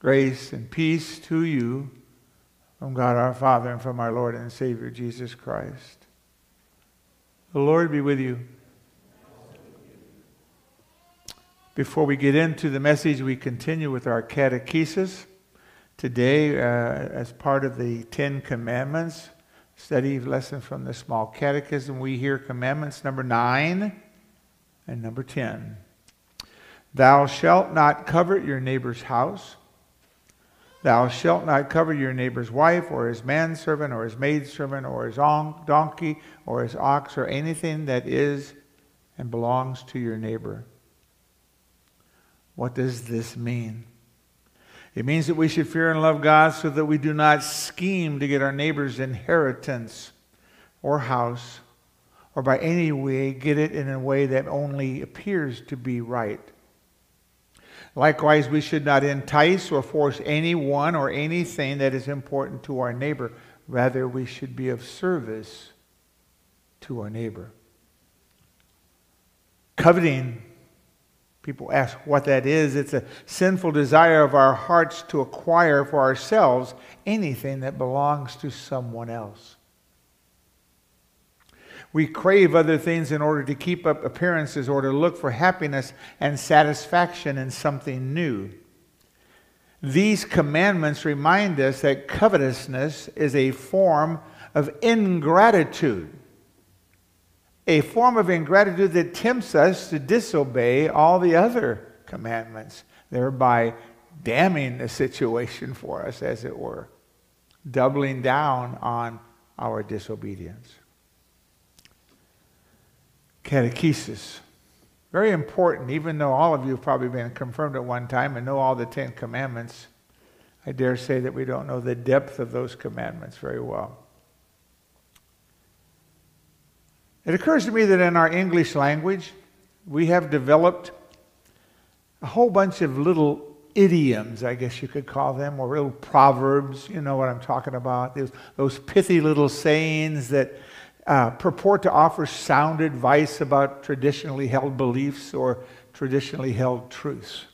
Grace and peace to you from God our Father and from our Lord and Savior Jesus Christ. The Lord be with you. Before we get into the message, we continue with our catechesis. Today, uh, as part of the Ten Commandments, study lesson from the Small Catechism, we hear commandments number nine and number ten. Thou shalt not covet your neighbor's house. Thou shalt not cover your neighbor's wife, or his manservant, or his maidservant, or his donkey, or his ox, or anything that is and belongs to your neighbor. What does this mean? It means that we should fear and love God so that we do not scheme to get our neighbor's inheritance or house, or by any way get it in a way that only appears to be right. Likewise, we should not entice or force anyone or anything that is important to our neighbor. Rather, we should be of service to our neighbor. Coveting, people ask what that is. It's a sinful desire of our hearts to acquire for ourselves anything that belongs to someone else. We crave other things in order to keep up appearances or to look for happiness and satisfaction in something new. These commandments remind us that covetousness is a form of ingratitude, a form of ingratitude that tempts us to disobey all the other commandments, thereby damning the situation for us, as it were, doubling down on our disobedience catechesis. Very important, even though all of you have probably been confirmed at one time and know all the Ten Commandments. I dare say that we don't know the depth of those commandments very well. It occurs to me that in our English language, we have developed a whole bunch of little idioms, I guess you could call them, or little proverbs. You know what I'm talking about? Those, those pithy little sayings that uh, purport to offer sound advice about traditionally held beliefs or traditionally held truths.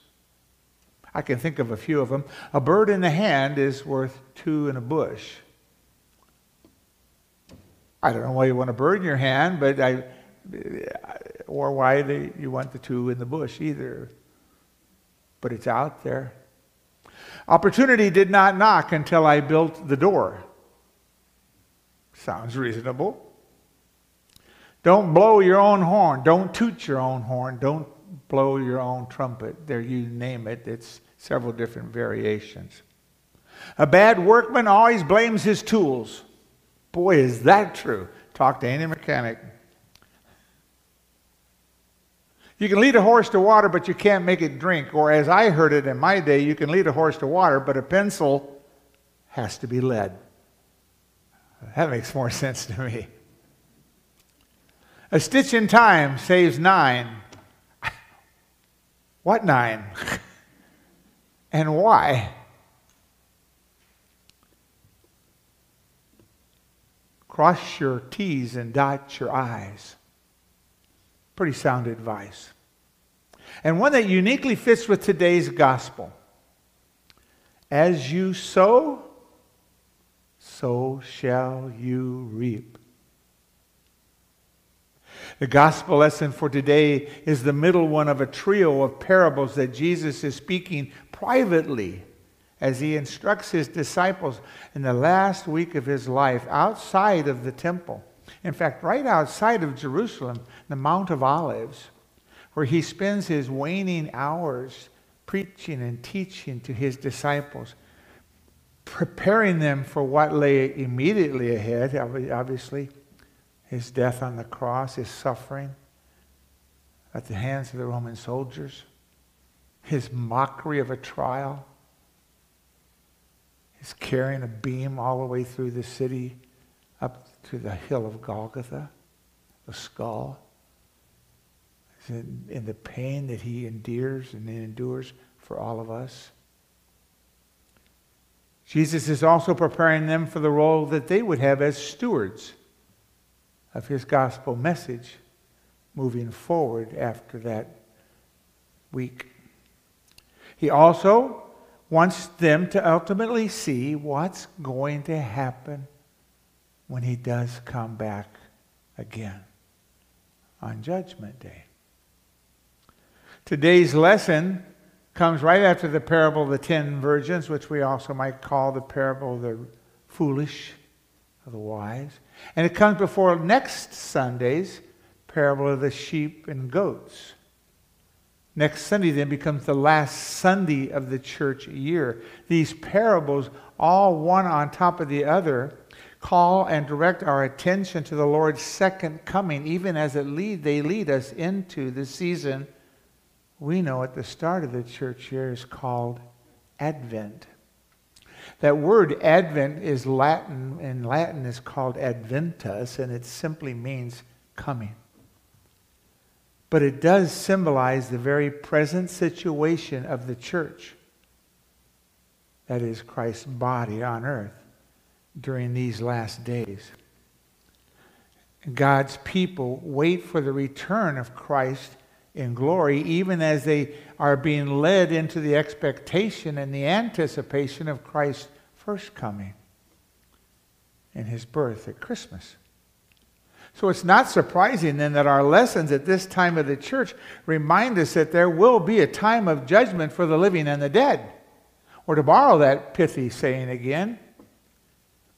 I can think of a few of them. A bird in the hand is worth two in a bush. I don't know why you want a bird in your hand, but I, or why you want the two in the bush either. But it's out there. Opportunity did not knock until I built the door. Sounds reasonable. Don't blow your own horn. Don't toot your own horn. Don't blow your own trumpet. There, you name it. It's several different variations. A bad workman always blames his tools. Boy, is that true. Talk to any mechanic. You can lead a horse to water, but you can't make it drink. Or, as I heard it in my day, you can lead a horse to water, but a pencil has to be led. That makes more sense to me. A stitch in time saves nine. What nine? and why? Cross your T's and dot your I's. Pretty sound advice. And one that uniquely fits with today's gospel. As you sow, so shall you reap. The gospel lesson for today is the middle one of a trio of parables that Jesus is speaking privately as he instructs his disciples in the last week of his life outside of the temple. In fact, right outside of Jerusalem, the Mount of Olives, where he spends his waning hours preaching and teaching to his disciples, preparing them for what lay immediately ahead, obviously his death on the cross, his suffering at the hands of the Roman soldiers, his mockery of a trial, his carrying a beam all the way through the city up to the hill of Golgotha, the skull, in the pain that he endures and endures for all of us. Jesus is also preparing them for the role that they would have as stewards of his gospel message moving forward after that week. He also wants them to ultimately see what's going to happen when he does come back again on Judgment Day. Today's lesson comes right after the parable of the ten virgins, which we also might call the parable of the foolish, of the wise. And it comes before next Sunday's parable of the sheep and goats. Next Sunday then becomes the last Sunday of the church year. These parables, all one on top of the other, call and direct our attention to the Lord's second coming, even as it lead, they lead us into the season we know at the start of the church year is called Advent. That word Advent is Latin, and Latin is called Adventus, and it simply means coming. But it does symbolize the very present situation of the church. That is Christ's body on earth during these last days. God's people wait for the return of Christ in glory, even as they are being led into the expectation and the anticipation of Christ's first coming and his birth at Christmas. So it's not surprising then that our lessons at this time of the church remind us that there will be a time of judgment for the living and the dead. Or to borrow that pithy saying again,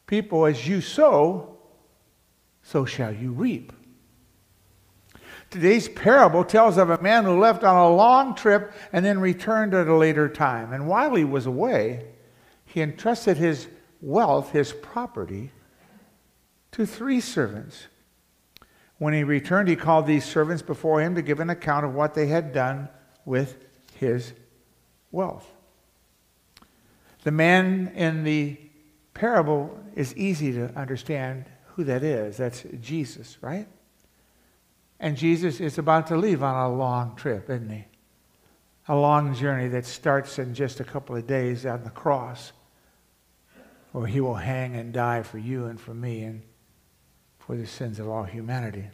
people, as you sow, so shall you reap. Today's parable tells of a man who left on a long trip and then returned at a later time. And while he was away, he entrusted his wealth, his property, to three servants. When he returned, he called these servants before him to give an account of what they had done with his wealth. The man in the parable is easy to understand who that is. That's Jesus, right? And Jesus is about to leave on a long trip, isn't he? A long journey that starts in just a couple of days on the cross, where he will hang and die for you and for me and for the sins of all humanity.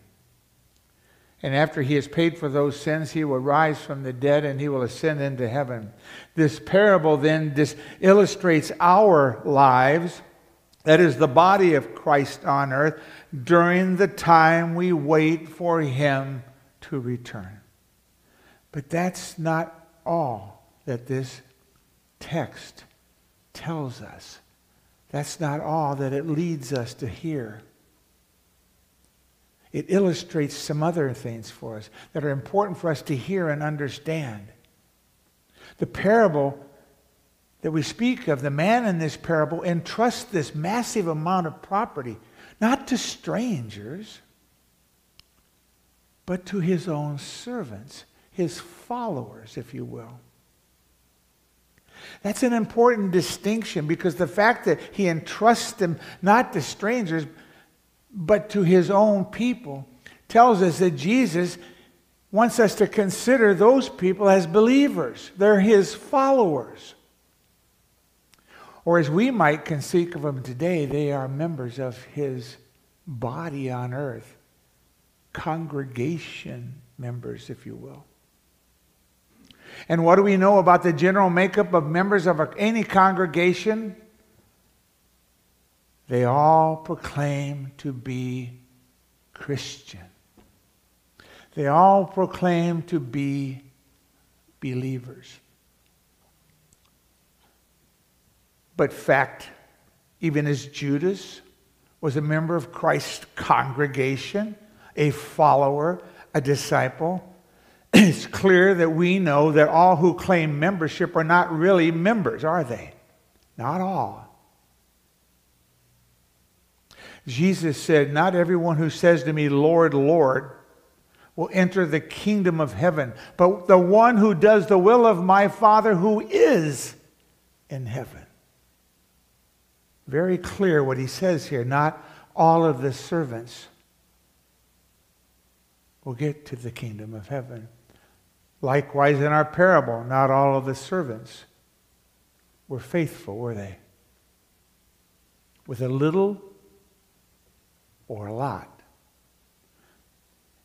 And after he has paid for those sins, he will rise from the dead and he will ascend into heaven. This parable then this illustrates our lives, that is, the body of Christ on earth, during the time we wait for him to return. But that's not all that this text tells us. That's not all that it leads us to hear it illustrates some other things for us that are important for us to hear and understand. The parable that we speak of, the man in this parable entrusts this massive amount of property not to strangers, but to his own servants, his followers, if you will. That's an important distinction because the fact that he entrusts them not to strangers, but to his own people, tells us that Jesus wants us to consider those people as believers. They're his followers. Or as we might conceive of them today, they are members of his body on earth, congregation members, if you will. And what do we know about the general makeup of members of any congregation? They all proclaim to be Christian. They all proclaim to be believers. But fact, even as Judas was a member of Christ's congregation, a follower, a disciple, it's clear that we know that all who claim membership are not really members, are they? Not all. Jesus said, Not everyone who says to me, Lord, Lord, will enter the kingdom of heaven, but the one who does the will of my Father who is in heaven. Very clear what he says here. Not all of the servants will get to the kingdom of heaven. Likewise, in our parable, not all of the servants were faithful, were they? With a little or a lot.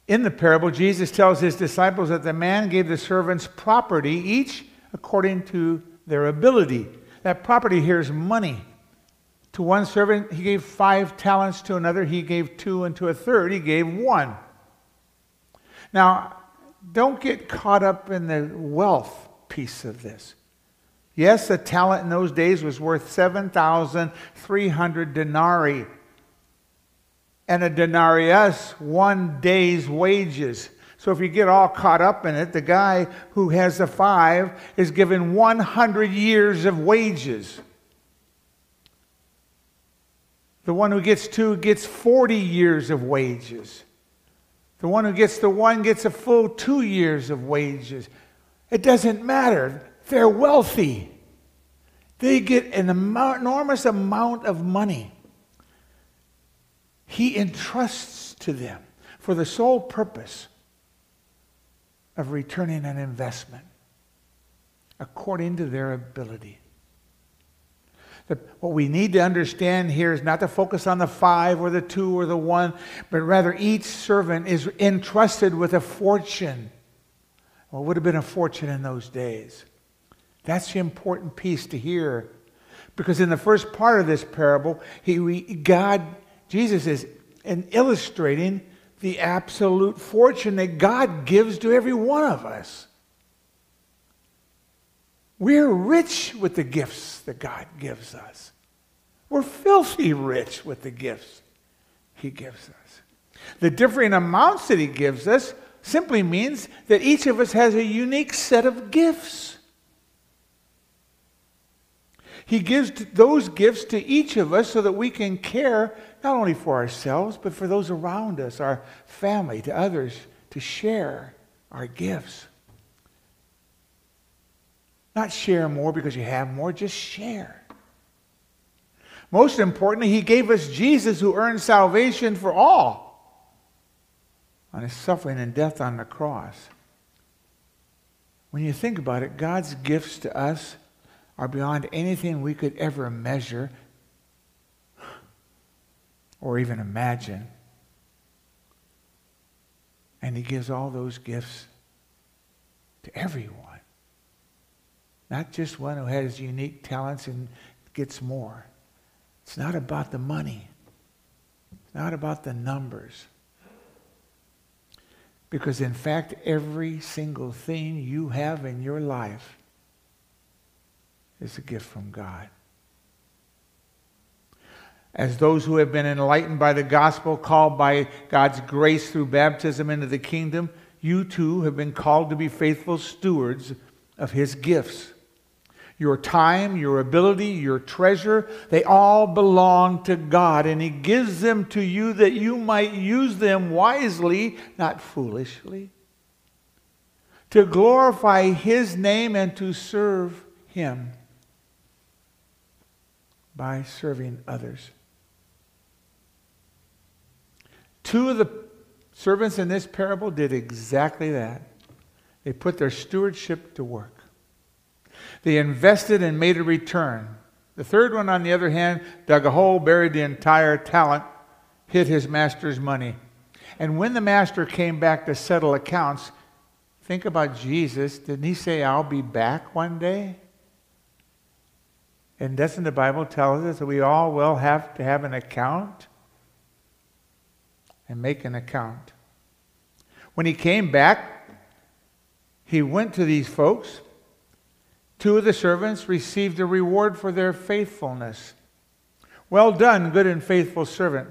In the parable, Jesus tells his disciples that the man gave the servants property, each according to their ability. That property here is money. To one servant, he gave five talents. To another, he gave two. And to a third, he gave one. Now, don't get caught up in the wealth piece of this. Yes, a talent in those days was worth 7,300 denarii. And a denarius, one day's wages. So if you get all caught up in it, the guy who has the five is given 100 years of wages. The one who gets two gets 40 years of wages. The one who gets the one gets a full two years of wages. It doesn't matter. They're wealthy. They get an enormous amount of money. He entrusts to them for the sole purpose of returning an investment according to their ability. What we need to understand here is not to focus on the five or the two or the one, but rather each servant is entrusted with a fortune. What would have been a fortune in those days? That's the important piece to hear. Because in the first part of this parable, he, God, Jesus is illustrating the absolute fortune that God gives to every one of us. We're rich with the gifts that God gives us. We're filthy rich with the gifts He gives us. The differing amounts that He gives us simply means that each of us has a unique set of gifts. He gives those gifts to each of us so that we can care not only for ourselves, but for those around us, our family, to others, to share our gifts. Not share more because you have more, just share. Most importantly, he gave us Jesus who earned salvation for all on his suffering and death on the cross. When you think about it, God's gifts to us are beyond anything we could ever measure or even imagine. And he gives all those gifts to everyone. Not just one who has unique talents and gets more. It's not about the money. It's not about the numbers. Because in fact, every single thing you have in your life is a gift from God. As those who have been enlightened by the gospel, called by God's grace through baptism into the kingdom, you too have been called to be faithful stewards of his gifts your time, your ability, your treasure, they all belong to God. And He gives them to you that you might use them wisely, not foolishly, to glorify His name and to serve Him by serving others. Two of the servants in this parable did exactly that. They put their stewardship to work. They invested and made a return. The third one, on the other hand, dug a hole, buried the entire talent, hid his master's money. And when the master came back to settle accounts, think about Jesus. Didn't he say, I'll be back one day? And doesn't the Bible tell us that we all will have to have an account? And make an account. When he came back, he went to these folks Two of the servants received a reward for their faithfulness. Well done, good and faithful servant.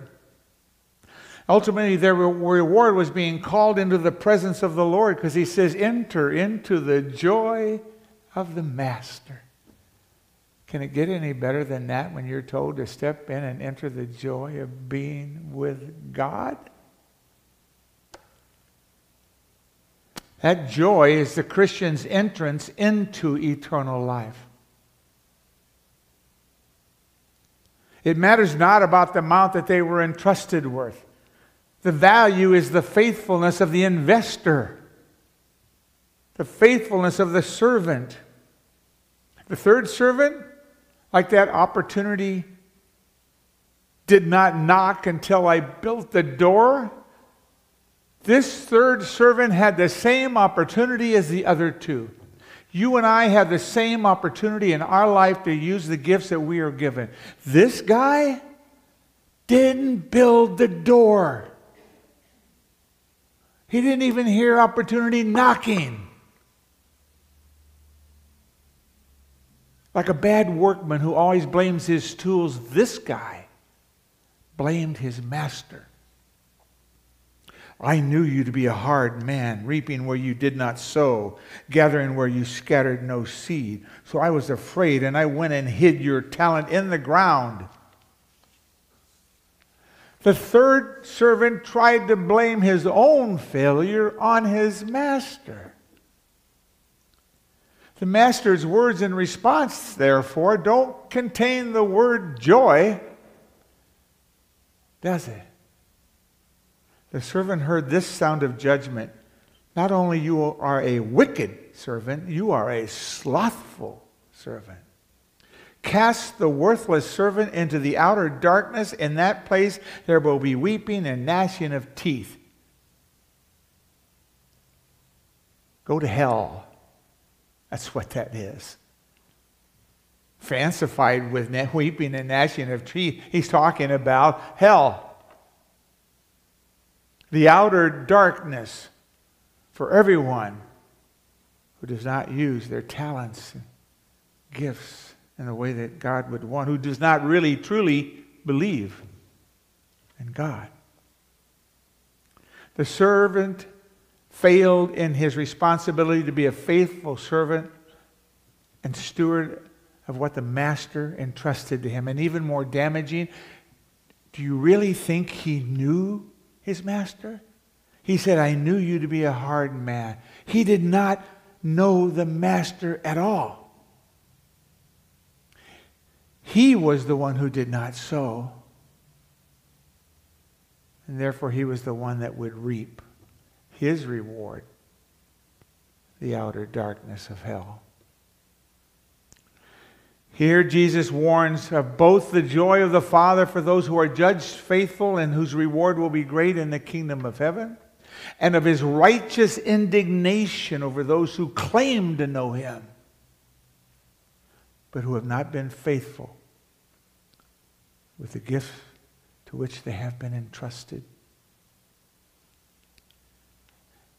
Ultimately, their reward was being called into the presence of the Lord because he says, Enter into the joy of the Master. Can it get any better than that when you're told to step in and enter the joy of being with God? That joy is the Christian's entrance into eternal life. It matters not about the amount that they were entrusted with. The value is the faithfulness of the investor, the faithfulness of the servant. The third servant, like that opportunity, did not knock until I built the door. This third servant had the same opportunity as the other two. You and I have the same opportunity in our life to use the gifts that we are given. This guy didn't build the door. He didn't even hear opportunity knocking. Like a bad workman who always blames his tools, this guy blamed his master. I knew you to be a hard man, reaping where you did not sow, gathering where you scattered no seed. So I was afraid, and I went and hid your talent in the ground. The third servant tried to blame his own failure on his master. The master's words in response, therefore, don't contain the word joy, does it? The servant heard this sound of judgment. Not only you are a wicked servant, you are a slothful servant. Cast the worthless servant into the outer darkness. In that place there will be weeping and gnashing of teeth. Go to hell. That's what that is. Fancified with weeping and gnashing of teeth, he's talking about hell the outer darkness for everyone who does not use their talents and gifts in the way that God would want, who does not really truly believe in God. The servant failed in his responsibility to be a faithful servant and steward of what the master entrusted to him. And even more damaging, do you really think he knew his master? He said, I knew you to be a hard man. He did not know the master at all. He was the one who did not sow. And therefore, he was the one that would reap his reward, the outer darkness of hell. Here, Jesus warns of both the joy of the Father for those who are judged faithful and whose reward will be great in the kingdom of heaven, and of his righteous indignation over those who claim to know him, but who have not been faithful with the gifts to which they have been entrusted.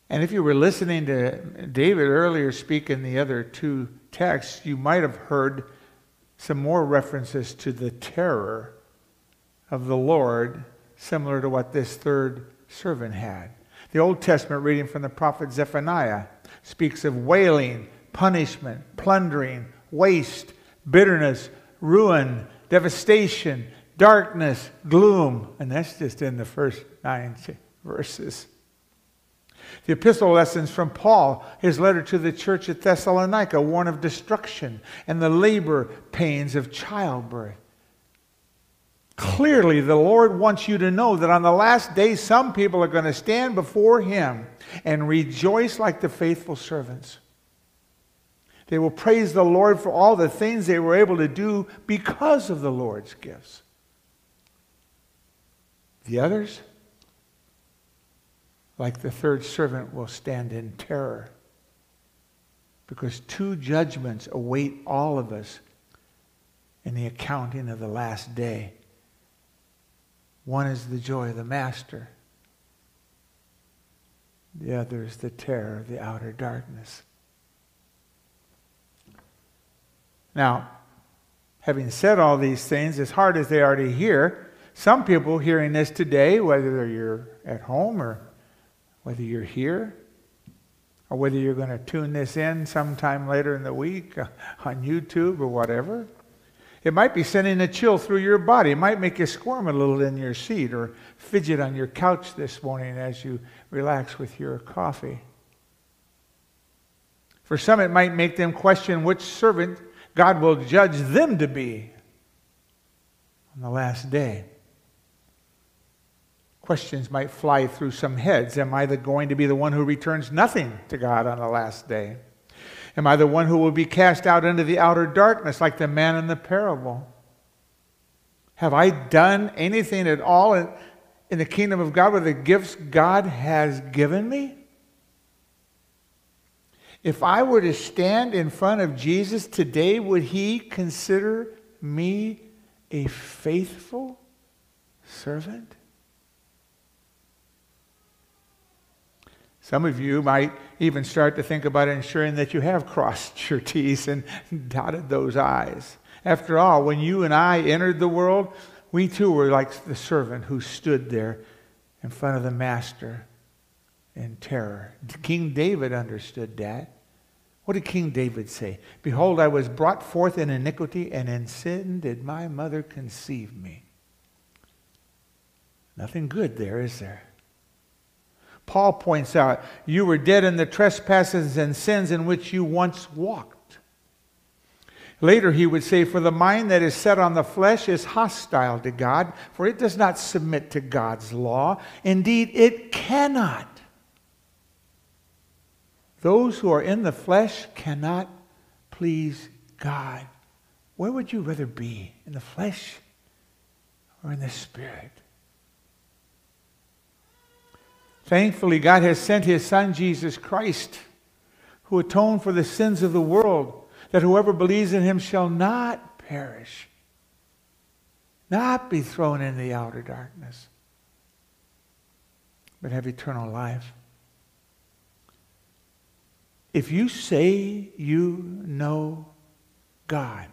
And if you were listening to David earlier speak in the other two texts, you might have heard some more references to the terror of the Lord, similar to what this third servant had. The Old Testament reading from the prophet Zephaniah speaks of wailing, punishment, plundering, waste, bitterness, ruin, devastation, darkness, gloom. And that's just in the first nine verses. The epistle lessons from Paul, his letter to the church at Thessalonica, warn of destruction and the labor pains of childbirth. Clearly, the Lord wants you to know that on the last day, some people are going to stand before Him and rejoice like the faithful servants. They will praise the Lord for all the things they were able to do because of the Lord's gifts. The others, like the third servant, will stand in terror. Because two judgments await all of us in the accounting of the last day. One is the joy of the master, the other is the terror of the outer darkness. Now, having said all these things, as hard as they are to hear, some people hearing this today, whether you're at home or whether you're here or whether you're going to tune this in sometime later in the week uh, on YouTube or whatever. It might be sending a chill through your body. It might make you squirm a little in your seat or fidget on your couch this morning as you relax with your coffee. For some, it might make them question which servant God will judge them to be on the last day questions might fly through some heads. Am I the, going to be the one who returns nothing to God on the last day? Am I the one who will be cast out into the outer darkness like the man in the parable? Have I done anything at all in, in the kingdom of God with the gifts God has given me? If I were to stand in front of Jesus today, would he consider me a faithful servant? Some of you might even start to think about ensuring that you have crossed your T's and dotted those I's. After all, when you and I entered the world, we too were like the servant who stood there in front of the master in terror. King David understood that. What did King David say? Behold, I was brought forth in iniquity, and in sin did my mother conceive me. Nothing good there, is there? Paul points out, you were dead in the trespasses and sins in which you once walked. Later, he would say, For the mind that is set on the flesh is hostile to God, for it does not submit to God's law. Indeed, it cannot. Those who are in the flesh cannot please God. Where would you rather be? In the flesh or in the spirit? Thankfully, God has sent his Son, Jesus Christ, who atoned for the sins of the world, that whoever believes in him shall not perish, not be thrown in the outer darkness, but have eternal life. If you say you know God,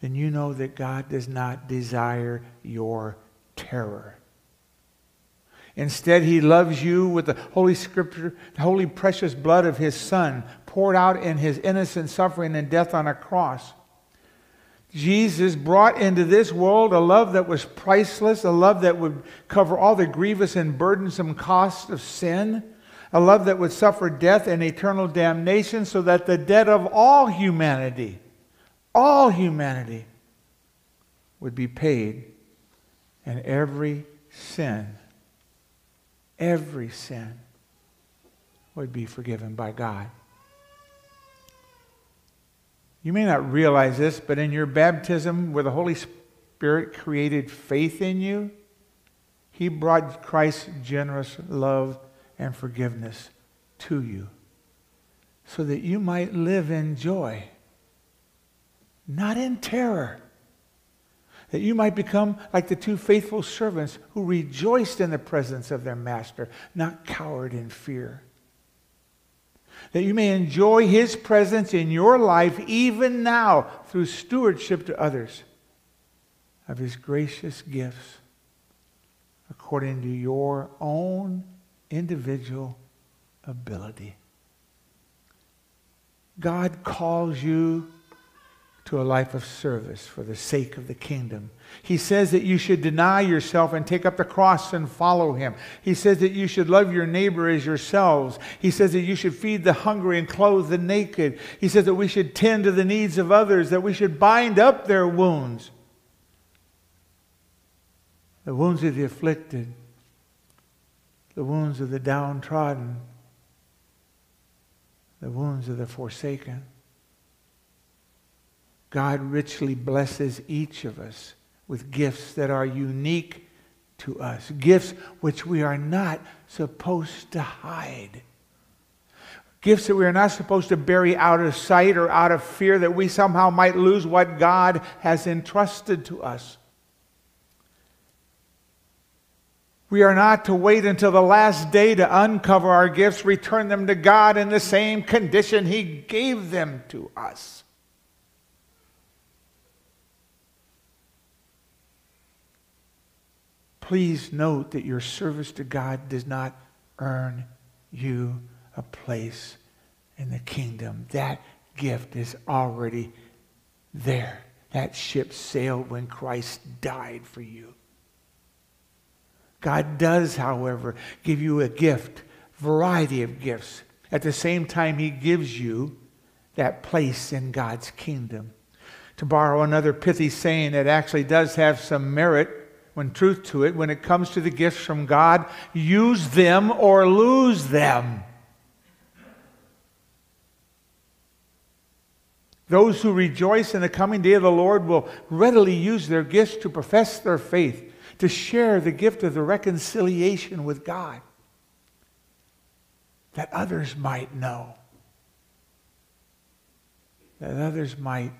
then you know that God does not desire your terror. Instead, he loves you with the holy scripture, the holy precious blood of his son poured out in his innocent suffering and death on a cross. Jesus brought into this world a love that was priceless, a love that would cover all the grievous and burdensome costs of sin, a love that would suffer death and eternal damnation so that the debt of all humanity, all humanity, would be paid and every sin every sin would be forgiven by God. You may not realize this, but in your baptism, where the Holy Spirit created faith in you, He brought Christ's generous love and forgiveness to you so that you might live in joy, not in terror that you might become like the two faithful servants who rejoiced in the presence of their master, not cowered in fear. That you may enjoy his presence in your life even now through stewardship to others of his gracious gifts according to your own individual ability. God calls you to a life of service for the sake of the kingdom. He says that you should deny yourself and take up the cross and follow him. He says that you should love your neighbor as yourselves. He says that you should feed the hungry and clothe the naked. He says that we should tend to the needs of others, that we should bind up their wounds. The wounds of the afflicted, the wounds of the downtrodden, the wounds of the forsaken. God richly blesses each of us with gifts that are unique to us, gifts which we are not supposed to hide. Gifts that we are not supposed to bury out of sight or out of fear that we somehow might lose what God has entrusted to us. We are not to wait until the last day to uncover our gifts, return them to God in the same condition He gave them to us. Please note that your service to God does not earn you a place in the kingdom. That gift is already there. That ship sailed when Christ died for you. God does, however, give you a gift, variety of gifts. At the same time, he gives you that place in God's kingdom. To borrow another pithy saying, that actually does have some merit when truth to it, when it comes to the gifts from God, use them or lose them. Those who rejoice in the coming day of the Lord will readily use their gifts to profess their faith, to share the gift of the reconciliation with God, that others might know that others might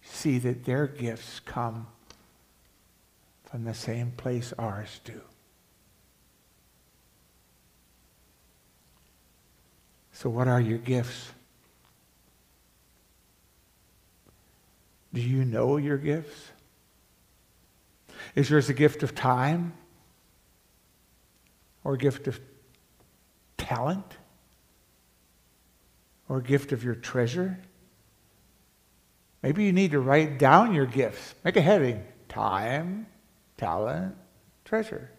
see that their gifts come from the same place ours do. So, what are your gifts? Do you know your gifts? Is yours a gift of time? Or a gift of talent? Or a gift of your treasure? Maybe you need to write down your gifts. Make a heading time, talent, treasure.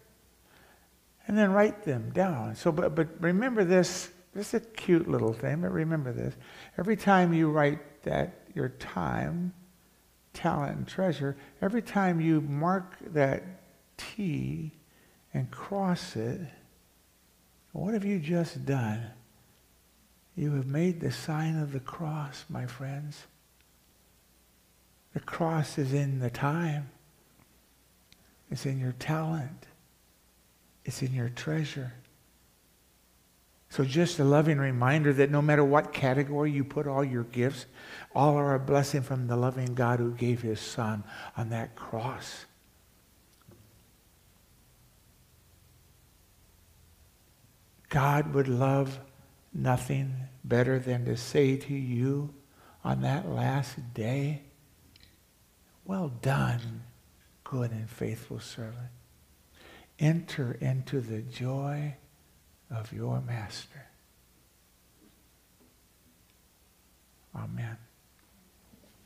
And then write them down. So, but, but remember this. This is a cute little thing, but remember this. Every time you write that, your time, talent, and treasure, every time you mark that T and cross it, what have you just done? You have made the sign of the cross, my friends. The cross is in the time. It's in your talent. It's in your treasure. So just a loving reminder that no matter what category you put all your gifts, all are a blessing from the loving God who gave his son on that cross. God would love nothing better than to say to you on that last day, well done, good and faithful servant. Enter into the joy of your master. Amen.